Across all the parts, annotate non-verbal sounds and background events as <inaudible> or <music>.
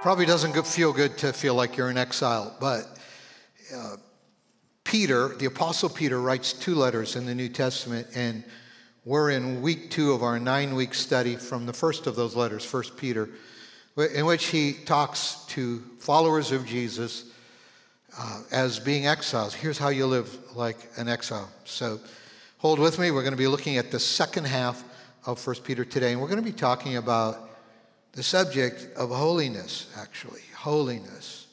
Probably doesn't feel good to feel like you're in exile, but uh, Peter, the Apostle Peter, writes two letters in the New Testament, and we're in week two of our nine week study from the first of those letters, First Peter, in which he talks to followers of Jesus uh, as being exiles. Here's how you live like an exile. So hold with me. We're going to be looking at the second half of First Peter today, and we're going to be talking about the subject of holiness, actually, holiness.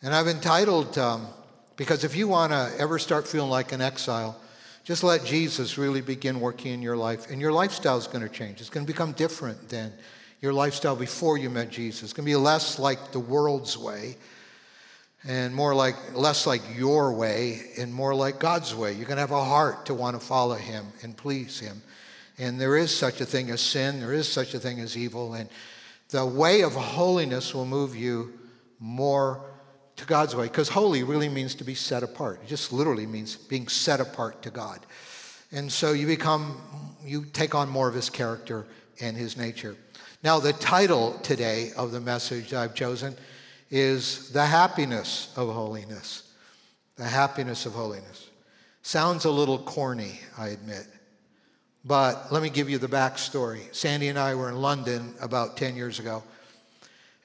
And I've entitled, um, because if you want to ever start feeling like an exile, just let Jesus really begin working in your life, and your lifestyle is going to change. It's going to become different than your lifestyle before you met Jesus. It's going to be less like the world's way and more like less like your way and more like God's way. You're going to have a heart to want to follow him and please him. And there is such a thing as sin, there is such a thing as evil. And the way of holiness will move you more to God's way. Because holy really means to be set apart. It just literally means being set apart to God. And so you become, you take on more of his character and his nature. Now, the title today of the message I've chosen is The Happiness of Holiness. The Happiness of Holiness. Sounds a little corny, I admit. But let me give you the backstory. Sandy and I were in London about 10 years ago.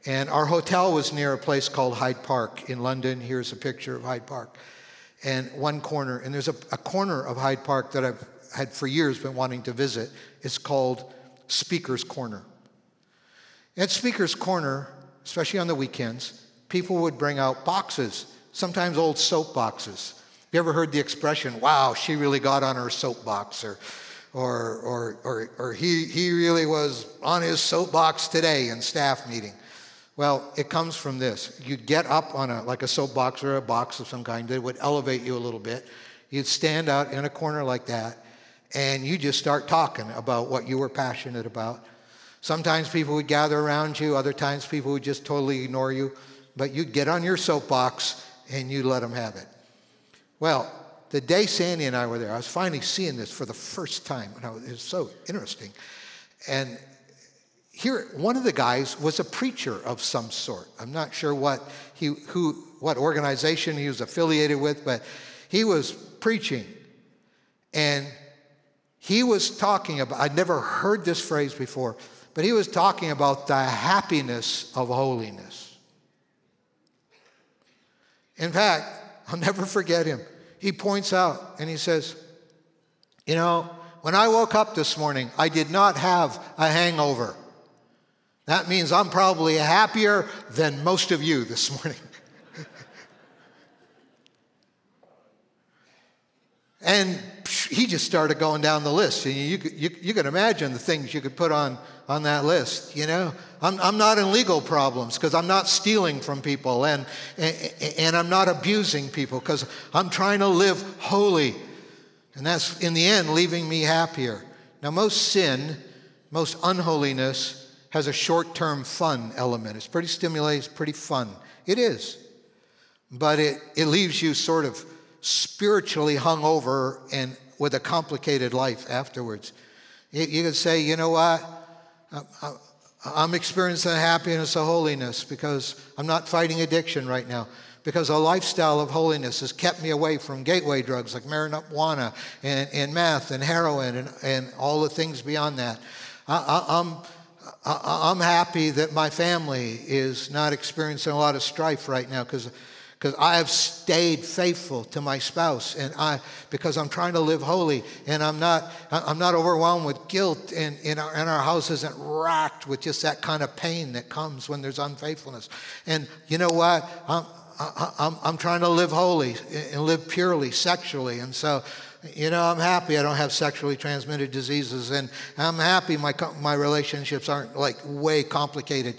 And our hotel was near a place called Hyde Park in London. Here's a picture of Hyde Park. And one corner, and there's a, a corner of Hyde Park that I've had for years been wanting to visit. It's called Speaker's Corner. At Speaker's Corner, especially on the weekends, people would bring out boxes, sometimes old soap boxes. You ever heard the expression, wow, she really got on her soapbox? Or or, or, or, or he, he really was on his soapbox today in staff meeting. Well, it comes from this. You'd get up on a, like a soapbox or a box of some kind that would elevate you a little bit. You'd stand out in a corner like that, and you just start talking about what you were passionate about. Sometimes people would gather around you, other times people would just totally ignore you, but you'd get on your soapbox and you'd let them have it. Well, the day Sandy and I were there, I was finally seeing this for the first time, and it was so interesting. And here, one of the guys was a preacher of some sort. I'm not sure what he, who, what organization he was affiliated with, but he was preaching, and he was talking about. I'd never heard this phrase before, but he was talking about the happiness of holiness. In fact, I'll <laughs> never forget him he points out and he says, You know, when I woke up this morning, I did not have a hangover. That means I'm probably happier than most of you this morning. <laughs> and he just started going down the list. And you, you, you can imagine the things you could put on, on that list, you know. I'm, I'm not in legal problems because I'm not stealing from people and, and, and I'm not abusing people because I'm trying to live holy. And that's, in the end, leaving me happier. Now, most sin, most unholiness has a short term fun element. It's pretty stimulating, it's pretty fun. It is. But it, it leaves you sort of spiritually hung over and with a complicated life afterwards. You, you could say, you know what? I, I'm experiencing the happiness of holiness because I'm not fighting addiction right now. Because a lifestyle of holiness has kept me away from gateway drugs like marijuana and, and meth and heroin and, and all the things beyond that. I, I'm, I'm happy that my family is not experiencing a lot of strife right now because because I have stayed faithful to my spouse and I because I'm trying to live holy and I'm not I'm not overwhelmed with guilt and, and, our, and our house isn't racked with just that kind of pain that comes when there's unfaithfulness. And you know what? I'm, I'm, I'm trying to live holy and live purely sexually. And so, you know, I'm happy I don't have sexually transmitted diseases. And I'm happy my, my relationships aren't like way complicated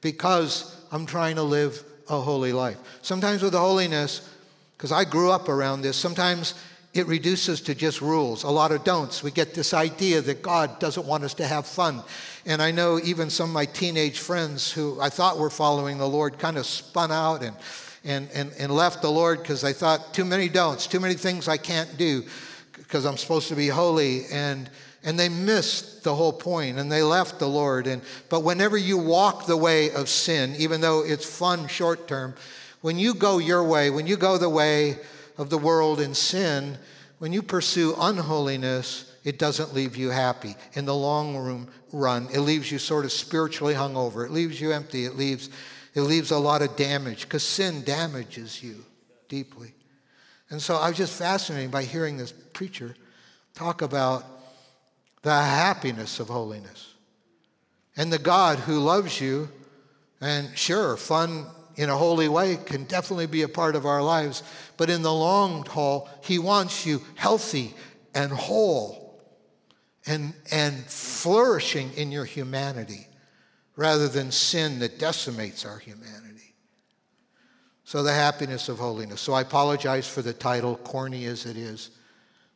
because I'm trying to live a holy life. Sometimes with holiness, because I grew up around this, sometimes it reduces to just rules, a lot of don'ts. We get this idea that God doesn't want us to have fun. And I know even some of my teenage friends who I thought were following the Lord kind of spun out and, and, and, and left the Lord because they thought too many don'ts, too many things I can't do because I'm supposed to be holy. And, and they missed the whole point and they left the Lord. And, but whenever you walk the way of sin, even though it's fun short term, when you go your way, when you go the way of the world in sin, when you pursue unholiness, it doesn't leave you happy. In the long run, it leaves you sort of spiritually hungover. It leaves you empty. It leaves, it leaves a lot of damage because sin damages you deeply. And so I was just fascinated by hearing this preacher talk about the happiness of holiness and the God who loves you. And sure, fun in a holy way can definitely be a part of our lives, but in the long haul, He wants you healthy and whole and, and flourishing in your humanity rather than sin that decimates our humanity. So, the happiness of holiness. So, I apologize for the title, corny as it is,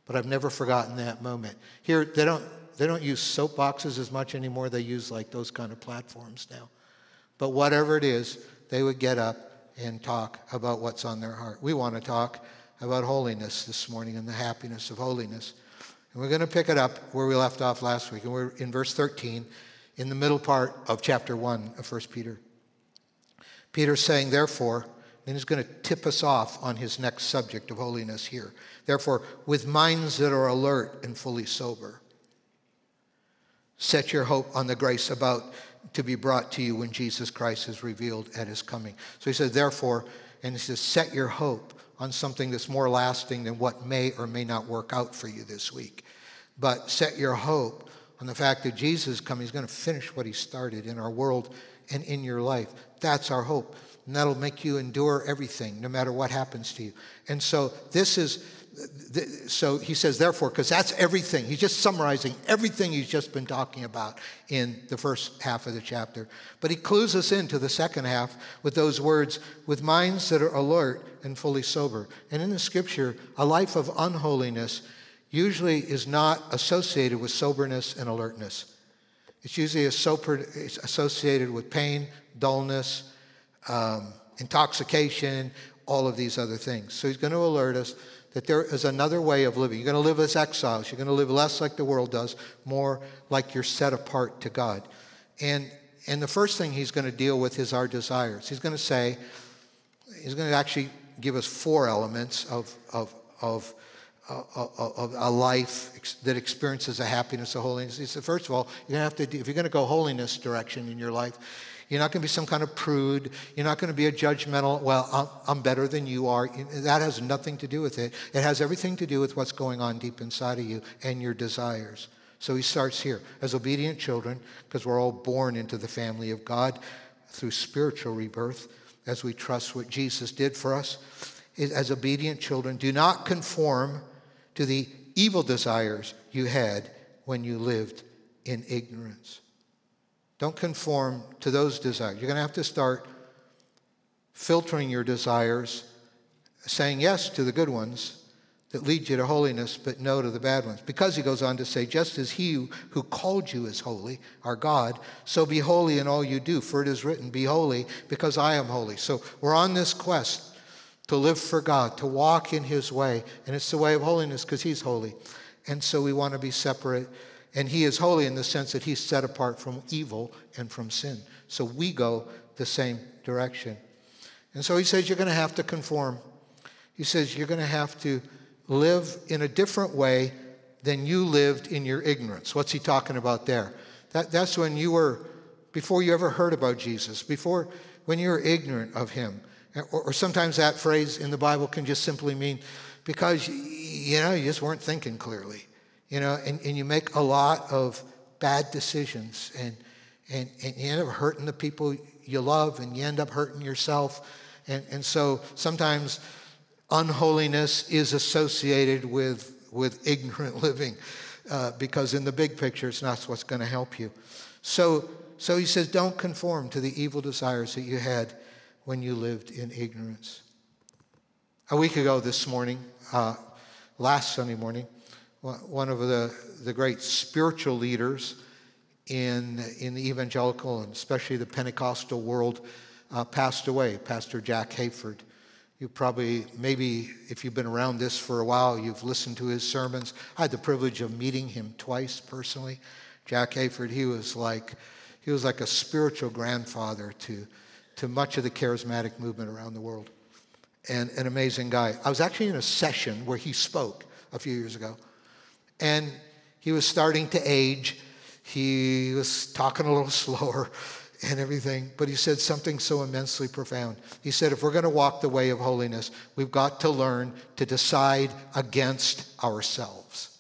but I've never forgotten that moment. Here, they don't, they don't use soapboxes as much anymore, they use like those kind of platforms now. But whatever it is, they would get up and talk about what's on their heart. We want to talk about holiness this morning and the happiness of holiness. And we're going to pick it up where we left off last week. And we're in verse 13, in the middle part of chapter 1 of 1 Peter. Peter's saying, therefore, and he's going to tip us off on his next subject of holiness here. Therefore, with minds that are alert and fully sober, set your hope on the grace about to be brought to you when Jesus Christ is revealed at his coming. So he says, therefore, and he says, set your hope on something that's more lasting than what may or may not work out for you this week. But set your hope on the fact that Jesus is coming. He's going to finish what he started in our world and in your life. That's our hope. And that'll make you endure everything, no matter what happens to you. And so this is so he says, therefore, because that's everything. He's just summarizing everything he's just been talking about in the first half of the chapter. But he clues us into the second half with those words, with minds that are alert and fully sober. And in the scripture, a life of unholiness usually is not associated with soberness and alertness. It's usually associated with pain, dullness, um, intoxication, all of these other things. So he's going to alert us that there is another way of living. You're going to live as exiles. You're going to live less like the world does, more like you're set apart to God. And, and the first thing he's going to deal with is our desires. He's going to say, he's going to actually give us four elements of, of, of, of, of a life that experiences a happiness of holiness. He said, first of all, you're going to have to, if you're going to go holiness direction in your life, you're not going to be some kind of prude. You're not going to be a judgmental, well, I'm, better than you are. That has nothing to do with it. It has everything to do with what's going on deep inside of you and your desires. So he starts here as obedient children, because we're all born into the family of God through spiritual rebirth as we trust what Jesus did for us. As obedient children, do not conform to the evil desires you had when you lived in ignorance. Don't conform to those desires. You're going to have to start filtering your desires, saying yes to the good ones that lead you to holiness, but no to the bad ones. Because he goes on to say, just as he who called you is holy, our God, so be holy in all you do, for it is written, Be holy, because I am holy. So we're on this quest to live for God, to walk in his way, and it's the way of holiness because he's holy. And so we want to be separate and he is holy in the sense that he's set apart from evil and from sin. So we go the same direction. And so he says, You're going to have to conform. He says, You're going to have to live in a different way than you lived in your ignorance. What's he talking about there? That, that's when you were, before you ever heard about Jesus, before when you were ignorant of him. Or, or sometimes that phrase in the Bible can just simply mean because, you know, you just weren't thinking clearly you know, and, and you make a lot of bad decisions and, and, and you end up hurting the people you love and you end up hurting yourself. And, and so sometimes unholiness is associated with, with ignorant <laughs> living uh, because in the big picture, it's not what's going to help you. So, so he says, don't conform to the evil desires that you had when you lived in ignorance. A week ago this morning, uh, last Sunday morning, one of the, the great spiritual leaders in, in the evangelical and especially the Pentecostal world, uh, passed away, Pastor Jack Hayford. You probably, maybe if you've been around this for a while, you've listened to his sermons. I had the privilege of meeting him twice personally. Jack Hayford, he was like, he was like a spiritual grandfather to, to much of the charismatic movement around the world. And an amazing guy. I was actually in a session where he spoke a few years ago. And he was starting to age. He was talking a little <laughs> slower and everything, but he said something so immensely profound. He said, if we're going to walk the way of holiness, we've got to learn to decide against ourselves.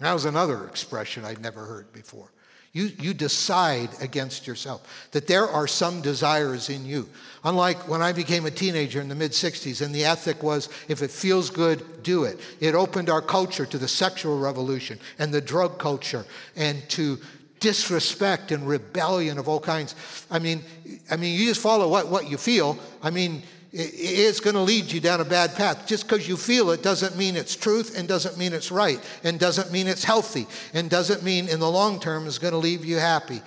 That was another expression I'd never heard before. You, you decide against yourself. That there are some desires in you. Unlike when I became a teenager in the mid 60s, and the ethic was if it feels good, do it. It opened our culture to the sexual revolution and the drug culture and to disrespect and rebellion of all kinds. I mean, I mean, you just follow what, what you feel. I mean, it's going to lead you down a bad path. Just because you feel it doesn't mean it's truth and doesn't mean it's right and doesn't mean it's healthy and doesn't mean in the long term is going to leave you happy.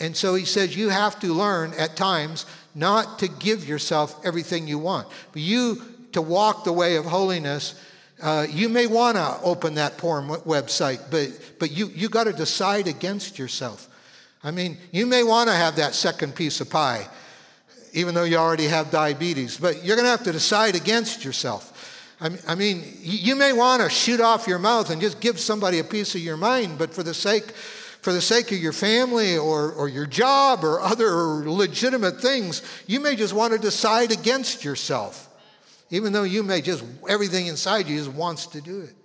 And so he says you have to learn at times not to give yourself everything you want, but you to walk the way of holiness. Uh, you may want to open that porn website, but, but you, you got to decide against yourself. I mean, you may want to have that second piece of pie even though you already have diabetes. But you're going to have to decide against yourself. I mean, you may want to shoot off your mouth and just give somebody a piece of your mind, but for the sake, for the sake of your family or, or your job or other legitimate things, you may just want to decide against yourself, even though you may just, everything inside you just wants to do it.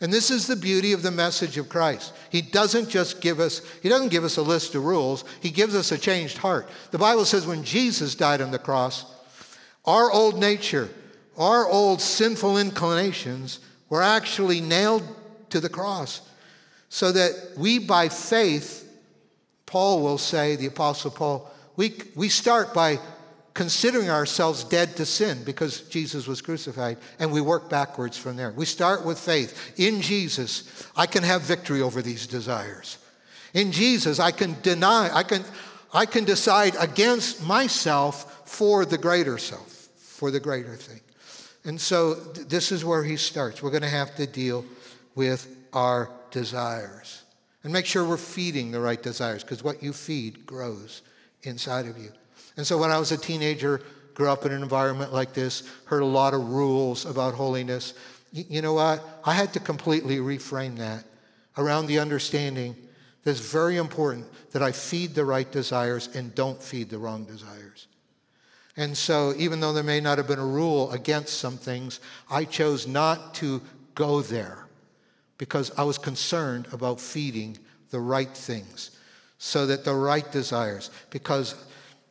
And this is the beauty of the message of Christ. He doesn't just give us, he doesn't give us a list of rules, he gives us a changed heart. The Bible says when Jesus died on the cross, our old nature, our old sinful inclinations were actually nailed to the cross so that we by faith, Paul will say, the Apostle Paul, we, we start by considering ourselves dead to sin because Jesus was crucified, and we work backwards from there. We start with faith. In Jesus, I can have victory over these desires. In Jesus, I can deny, I can, I can decide against myself for the greater self, for the greater thing. And so th- this is where he starts. We're going to have to deal with our desires and make sure we're feeding the right desires because what you feed grows inside of you. And so when I was a teenager, grew up in an environment like this, heard a lot of rules about holiness. You know what? I had to completely reframe that around the understanding that it's very important that I feed the right desires and don't feed the wrong desires. And so, even though there may not have been a rule against some things, I chose not to go there because I was concerned about feeding the right things so that the right desires, because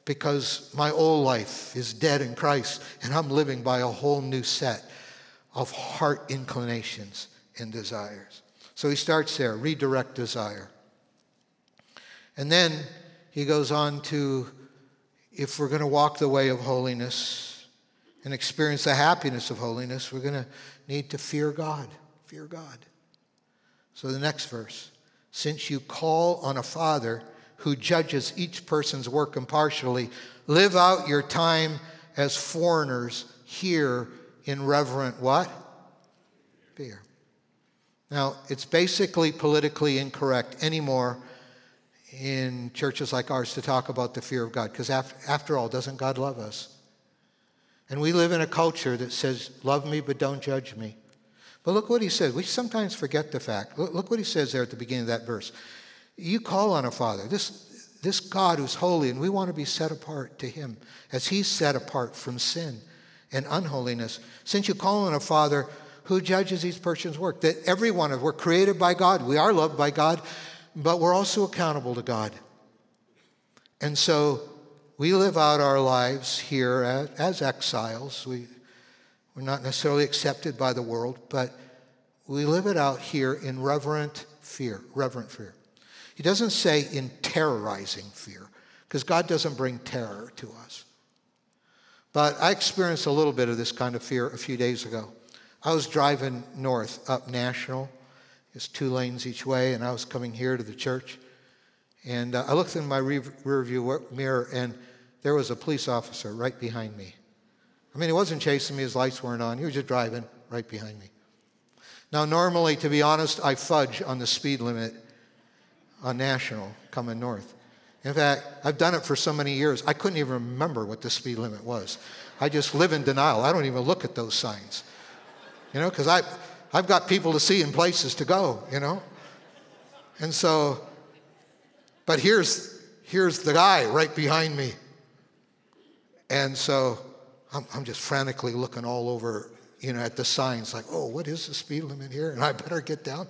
because my old life is dead in Christ and I'm living by a whole new set of heart inclinations and desires. So he starts there redirect desire. And then he goes on to if we're going to walk the way of holiness and experience the happiness of holiness, we're going to need to fear God. Fear God. So the next verse since you call on a father, who judges each person's work impartially. Live out your time as foreigners here in reverent what? Fear. Now, it's basically politically incorrect anymore in churches like ours to talk about the fear of God, because after, after all, doesn't God love us? And we live in a culture that says, Love me, but don't judge me. But look what he says. We sometimes forget the fact. Look what he says there at the beginning of that verse. You call on a father, this, this God who's holy, and we want to be set apart to him as he's set apart from sin and unholiness. Since you call on a father who judges each person's work, that every one of we're created by God, we are loved by God, but we're also accountable to God. And so we live out our lives here as, as exiles. We, we're not necessarily accepted by the world, but we live it out here in reverent fear, reverent fear. He doesn't say in terrorizing fear, because God doesn't bring terror to us. But I experienced a little bit of this kind of fear a few days ago. I was driving north up National. It's two lanes each way, and I was coming here to the church. And uh, I looked in my rear view mirror, and there was a police officer right behind me. I mean, he wasn't chasing me, his lights weren't on. He was just driving right behind me. Now, normally, to be honest, I fudge on the speed limit on National coming north. In fact, I've done it for so many years, I couldn't even remember what the speed limit was. I just live in denial. I don't even look at those signs, you know, because I've got people to see and places to go, you know. And so, but here's, here's the guy right behind me. And so I'm, I'm just frantically looking all over, you know, at the signs like, oh, what is the speed limit here? And I better get down.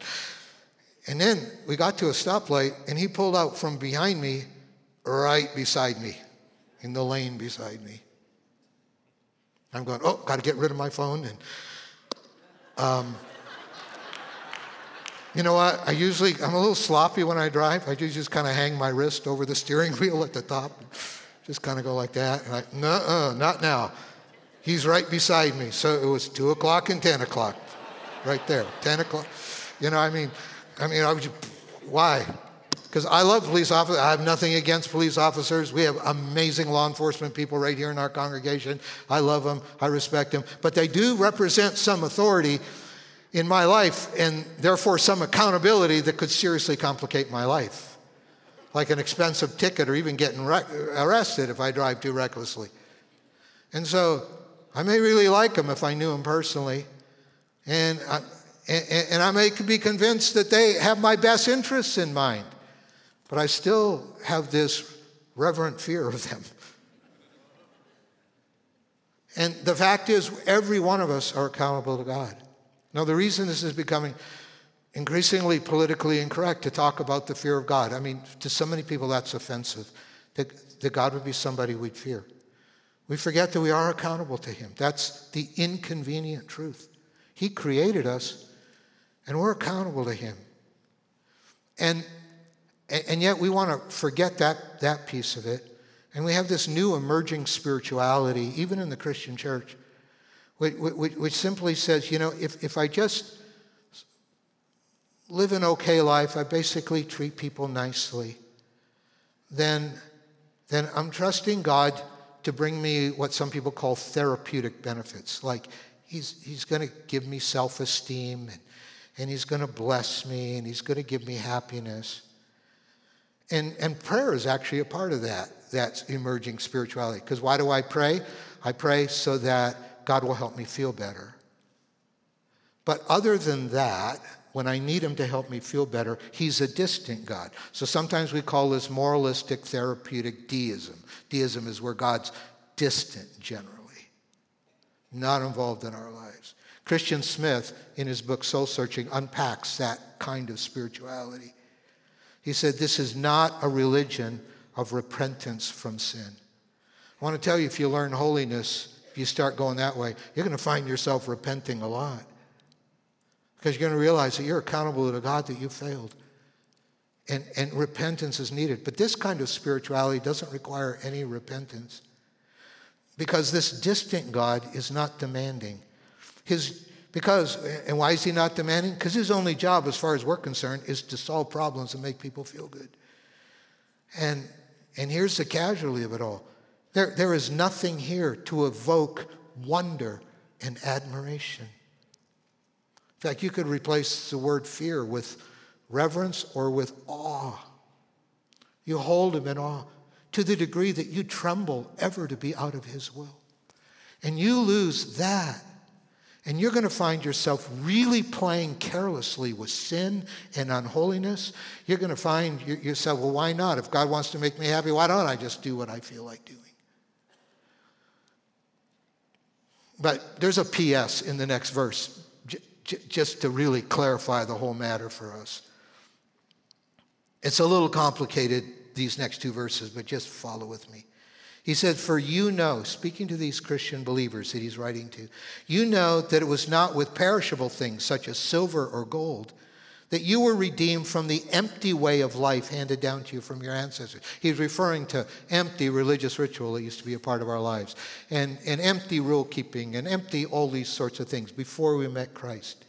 And then we got to a stoplight, and he pulled out from behind me, right beside me, in the lane beside me. I'm going, oh, got to get rid of my phone. And, um, you know what? I usually, I'm a little sloppy when I drive. I usually just kind of hang my wrist over the steering <laughs> wheel at the top, just kind of go like that. And I, no, not now. He's right beside me. So it was 2 o'clock and 10 o'clock, right there. 10 o'clock. You know, I mean, I mean, I just, why? Because I love police officers. I have nothing against police officers. We have amazing law enforcement people right here in our congregation. I love them. I respect them. But they do represent some authority in my life and therefore some accountability that could seriously complicate my life. Like an expensive ticket or even getting arrested if I drive too recklessly. And so I may really like them if I knew them personally. And I, and, and I may be convinced that they have my best interests in mind, but I still have this reverent fear of them. And the fact is, every one of us are accountable to God. Now, the reason this is becoming increasingly politically incorrect to talk about the fear of God, I mean, to so many people, that's offensive, that, that God would be somebody we'd fear. We forget that we are accountable to Him. That's the inconvenient truth. He created us and we're accountable to Him. And, and yet we want to forget that, that piece of it. And we have this new emerging spirituality, even in the Christian church, which, which, which simply says, you know, if, if I just live an okay life, I basically treat people nicely, then, then I'm trusting God to bring me what some people call therapeutic benefits. Like he's, he's going to give me self esteem and and He's going to bless me and He's going to give me happiness. And, and prayer is actually a part of that, that emerging spirituality. Because why do I pray? I pray so that God will help me feel better. But other than that, when I need Him to help me feel better, He's a distant God. So sometimes we call this moralistic therapeutic deism. Deism is where God's distant generally, not involved in our lives. Christian Smith, in his book Soul Searching, unpacks that kind of spirituality. He said, This is not a religion of repentance from sin. I want to tell you, if you learn holiness, if you start going that way, you're going to find yourself repenting a lot. Because you're going to realize that you're accountable to God that you failed. And, and repentance is needed. But this kind of spirituality doesn't require any repentance. Because this distant God is not demanding. His, because, and why is he not demanding? Because his only job, as far as we're concerned, is to solve problems and make people feel good. And, and here's the casualty of it all there, there is nothing here to evoke wonder and admiration. In fact, you could replace the word fear with reverence or with awe. You hold him in awe to the degree that you tremble ever to be out of his will. And you lose that and you're going to find yourself really playing carelessly with sin and unholiness. You're going to find yourself, well, why not? If God wants to make me happy, why don't I just do what I feel like doing? But there's a P.S. in the next verse, just to really clarify the whole matter for us. It's a little complicated, these next two verses, but just follow with me. He said, For you know, speaking to these Christian believers that he's writing to, you know that it was not with perishable things such as silver or gold that you were redeemed from the empty way of life handed down to you from your ancestors. He's referring to empty religious ritual that used to be a part of our lives, and, and empty rule keeping, and empty all these sorts of things before we met Christ.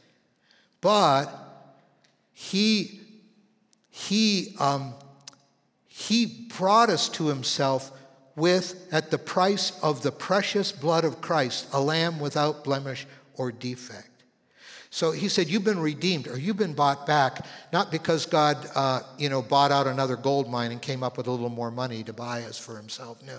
But he, he, um, he brought us to himself with at the price of the precious blood of Christ, a lamb without blemish or defect. So he said, You've been redeemed or you've been bought back, not because God, uh, you know, bought out another gold mine and came up with a little more money to buy us for himself. No.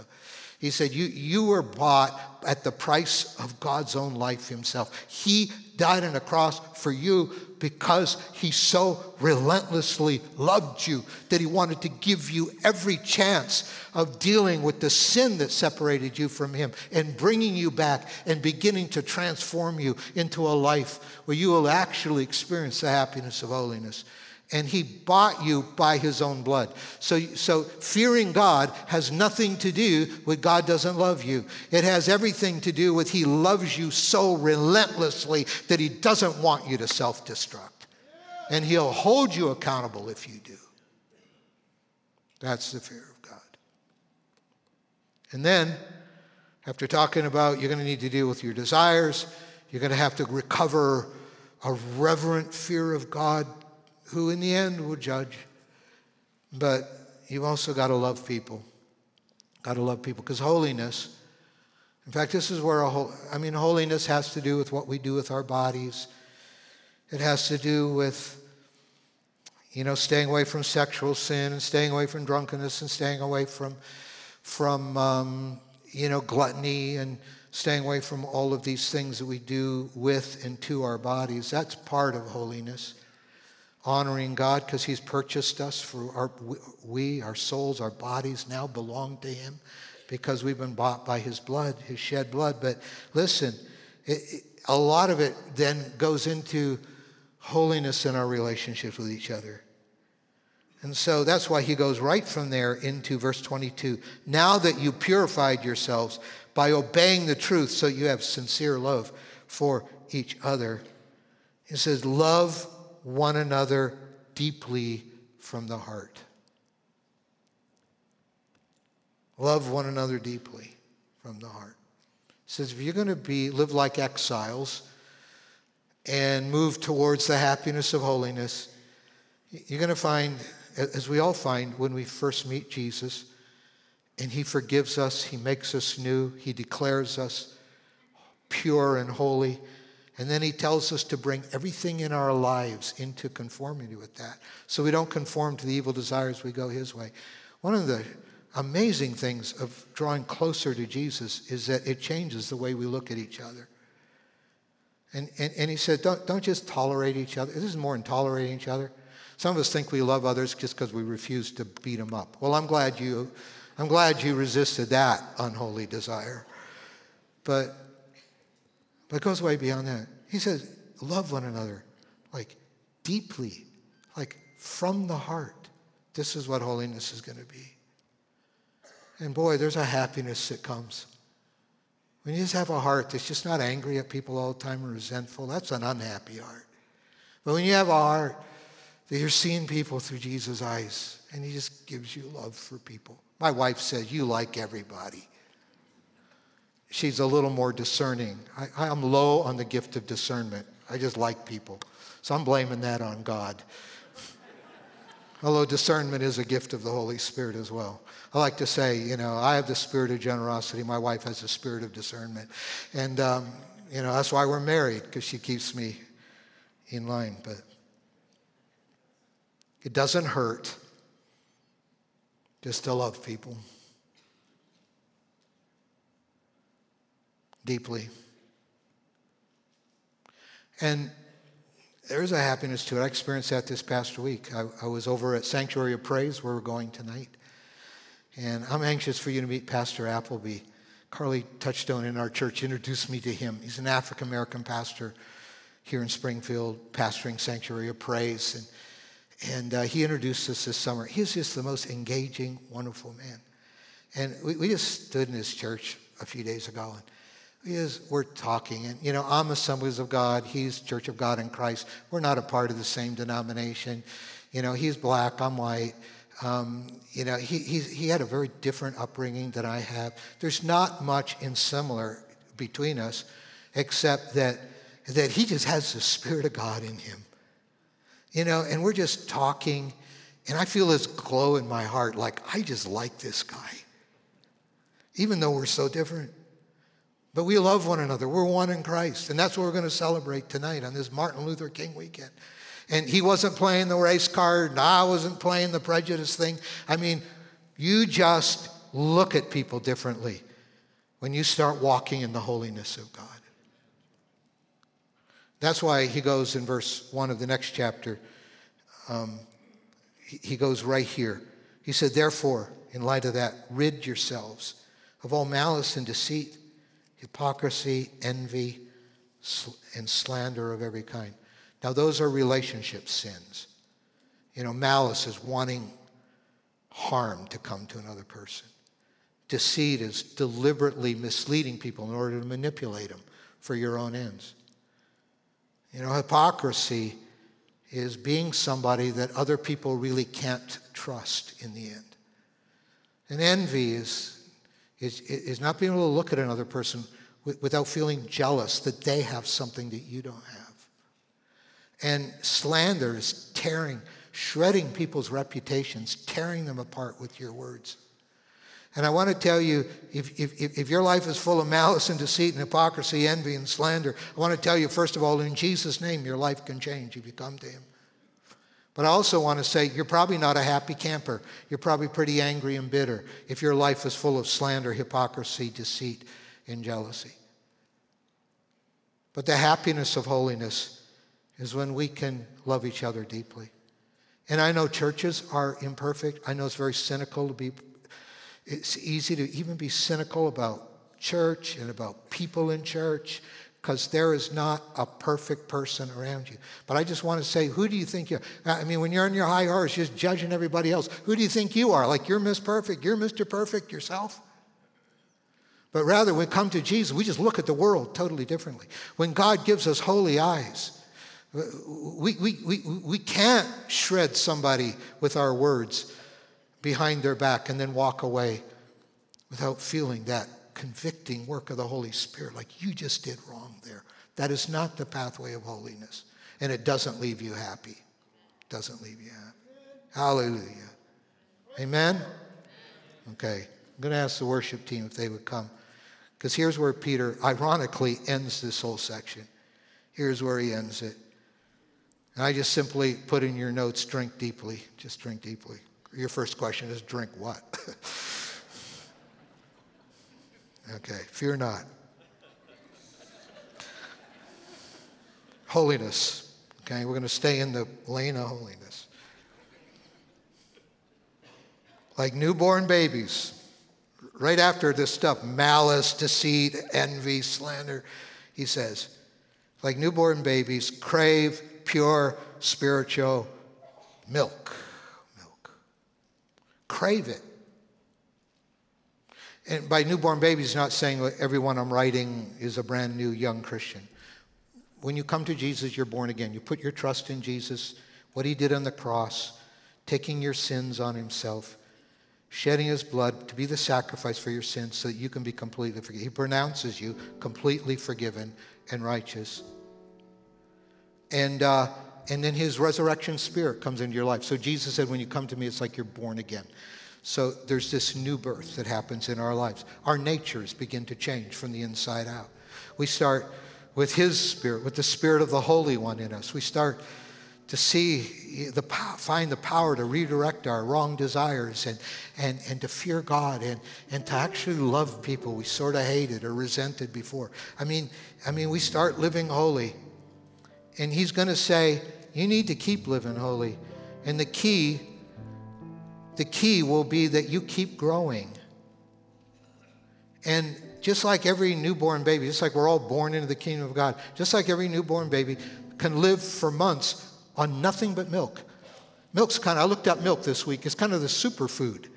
He said, you, you were bought at the price of God's own life himself. He died on a cross for you because he so relentlessly loved you that he wanted to give you every chance of dealing with the sin that separated you from him and bringing you back and beginning to transform you into a life where you will actually experience the happiness of holiness and he bought you by his own blood. So, so fearing God has nothing to do with God doesn't love you. It has everything to do with he loves you so relentlessly that he doesn't want you to self destruct. And he'll hold you accountable if you do. That's the fear of God. And then, after talking about you're going to need to deal with your desires, you're going to have to recover a reverent fear of God who in the end will judge. But you've also got to love people. Got to love people because holiness, in fact, this is where, a whole, I mean, holiness has to do with what we do with our bodies. It has to do with, you know, staying away from sexual sin and staying away from drunkenness and staying away from, from um, you know, gluttony and staying away from all of these things that we do with and to our bodies. That's part of holiness honoring God because He's purchased us for our, we, our souls, our bodies now belong to Him because we've been bought by His blood, His shed blood. But listen, it, it, a lot of it then goes into holiness in our relationships with each other. And so that's why he goes right from there into verse 22. Now that you purified yourselves by obeying the truth, so you have sincere love for each other. He says, Love one another deeply from the heart. Love one another deeply from the heart. Says if you're going to be live like exiles and move towards the happiness of holiness, you're going to find, as we all find when we first meet Jesus, and he forgives us, he makes us new, he declares us pure and holy. And then he tells us to bring everything in our lives into conformity with that. So we don't conform to the evil desires, we go his way. One of the amazing things of drawing closer to Jesus is that it changes the way we look at each other. And, and, and he said, don't, don't just tolerate each other. This is more than tolerating each other. Some of us think we love others just because we refuse to beat them up. Well, I'm glad you, I'm glad you resisted that unholy desire. But but goes way beyond that. He says, love one another, like deeply, like from the heart. This is what holiness is going to be. And boy, there's a happiness that comes. When you just have a heart that's just not angry at people all the time or resentful, that's an unhappy heart. But when you have a heart that you're seeing people through Jesus' eyes and he just gives you love for people. My wife says, You like everybody she's a little more discerning. I, am low on the gift of discernment. I just like people. So I'm blaming that on God. Although discernment is a gift of the Holy Spirit as well. I like to say, you know, I have the spirit of generosity. My wife has the spirit of discernment. And, um, you know, that's why we're married, because she keeps me in line. But it doesn't hurt just to love people. Deeply. And there's a happiness to it. I experienced that this past week. I, I, was over at Sanctuary of Praise, where we're going tonight. And I'm anxious for you to meet Pastor Appleby. Carly Touchstone in our church introduced me to him. He's an African American pastor here in Springfield, pastoring Sanctuary of Praise. And, and uh, he introduced us this summer. He's just the most engaging, wonderful man. And we, we just stood in his church a few days ago. And is we're talking. And, you know, I'm Assemblies of God. He's Church of God in Christ. We're not a part of the same denomination. You know, he's black, I'm white. Um, you know, he, he, he had a very different upbringing than I have. There's not much in similar between us, except that, that he just has the Spirit of God in him. You know, and we're just talking, and I feel this glow in my heart like, I just like this guy. even though we're so different. But we love one another. We're one in Christ. And that's what we're going to celebrate tonight on this Martin Luther King weekend. And he wasn't playing the race card, and I wasn't playing the prejudice thing. I mean, you just look at people differently when you start walking in the holiness of God. That's why he goes in verse 1 of the next chapter. Um, he goes right here. He said, Therefore, in light of that, rid yourselves of all malice and deceit, hypocrisy, envy, and slander of every kind. Now, those are relationship sins. You know, malice is wanting harm to come to another person. Deceit is deliberately misleading people in order to manipulate them for your own ends. You know, hypocrisy is being somebody that other people really can't trust in the end. And envy is, is, is not being able to look at another person without feeling jealous that they have something that you don't have. And slander is tearing, shredding people's reputations, tearing them apart with your words. And I want to tell you if, if, if your life is full of malice and deceit and hypocrisy, envy and slander, I want to tell you, first of all, in Jesus' name, your life can change if you come to Him. But I also want to say you're probably not a happy camper. You're probably pretty angry and bitter if your life is full of slander, hypocrisy, deceit, and jealousy. But the happiness of holiness is when we can love each other deeply. And I know churches are imperfect. I know it's very cynical to be it's easy to even be cynical about church and about people in church because there is not a perfect person around you. But I just want to say, who do you think you are? I mean, when you're on your high horse, just judging everybody else, who do you think you are? Like you're Miss Perfect, you're Mr. Perfect yourself? But rather, when we come to Jesus, we just look at the world totally differently. When God gives us holy eyes, we, we, we, we can't shred somebody with our words behind their back and then walk away without feeling that convicting work of the Holy Spirit, like you just did wrong there. That is not the pathway of holiness. And it doesn't leave you happy. Doesn't leave you happy. Hallelujah. Amen? Okay. I'm going to ask the worship team if they would come. Because here's where Peter, ironically, ends this whole section. Here's where he ends it. And I just simply put in your notes drink deeply. Just drink deeply. Your first question is drink what? <laughs> okay, fear not. Holiness. Okay, we're going to stay in the lane of holiness. Like newborn babies, right after this stuff malice, deceit, envy, slander he says, like newborn babies, crave pure spiritual milk Milk. crave it. And by newborn babies, not saying everyone I'm writing is a brand new young Christian. When you come to Jesus, you're born again. You put your trust in Jesus, what he did on the cross, taking your sins on himself, shedding his blood to be the sacrifice for your sins so that you can be completely forgiven. He pronounces you completely forgiven and righteous. And, uh, and then his resurrection spirit comes into your life. So Jesus said, when you come to me, it's like you're born again. So there's this new birth that happens in our lives. Our natures begin to change from the inside out. We start with his spirit, with the spirit of the Holy One in us. We start to see the find the power to redirect our wrong desires and, and, and to fear God and, and to actually love people we sort of hated or resented before. I mean, I mean, we start living holy. And he's going to say, you need to keep living holy. And the key, the key will be that you keep growing. And just like every newborn baby, just like we're all born into the kingdom of God, just like every newborn baby can live for months on nothing but milk. Milk's kind of, I looked up milk this week, it's kind of the superfood.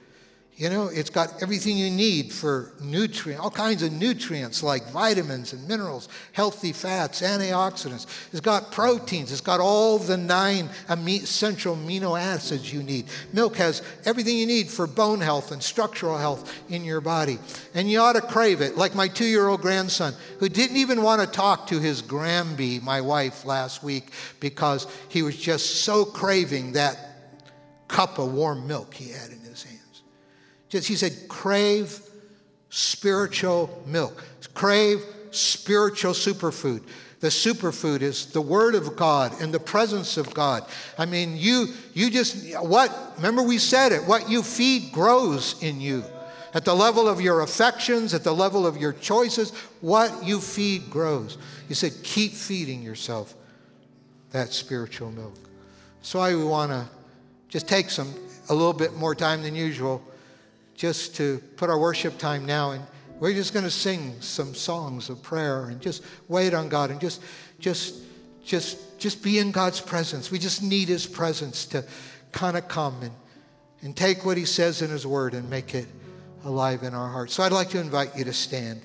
You know, it's got everything you need for nutrient, all kinds of nutrients like vitamins and minerals, healthy fats, antioxidants. It's got proteins. It's got all the nine essential amino acids you need. Milk has everything you need for bone health and structural health in your body. And you ought to crave it, like my two year old grandson, who didn't even want to talk to his Granby, my wife, last week because he was just so craving that cup of warm milk he had in his hand. He said, crave spiritual milk. Crave spiritual superfood. The superfood is the Word of God and the presence of God. I mean, you, you just, what, remember we said it, what you feed grows in you. At the level of your affections, at the level of your choices, what you feed grows. He said, keep feeding yourself that spiritual milk. That's why we want to just take some, a little bit more time than usual, just to put our worship time now and we're just going to sing some songs of prayer and just wait on God and just, just, just, just be in God's presence. We just need His presence to kind of come and, and take what He says in His Word and make it alive in our hearts. So I'd like to invite you to stand.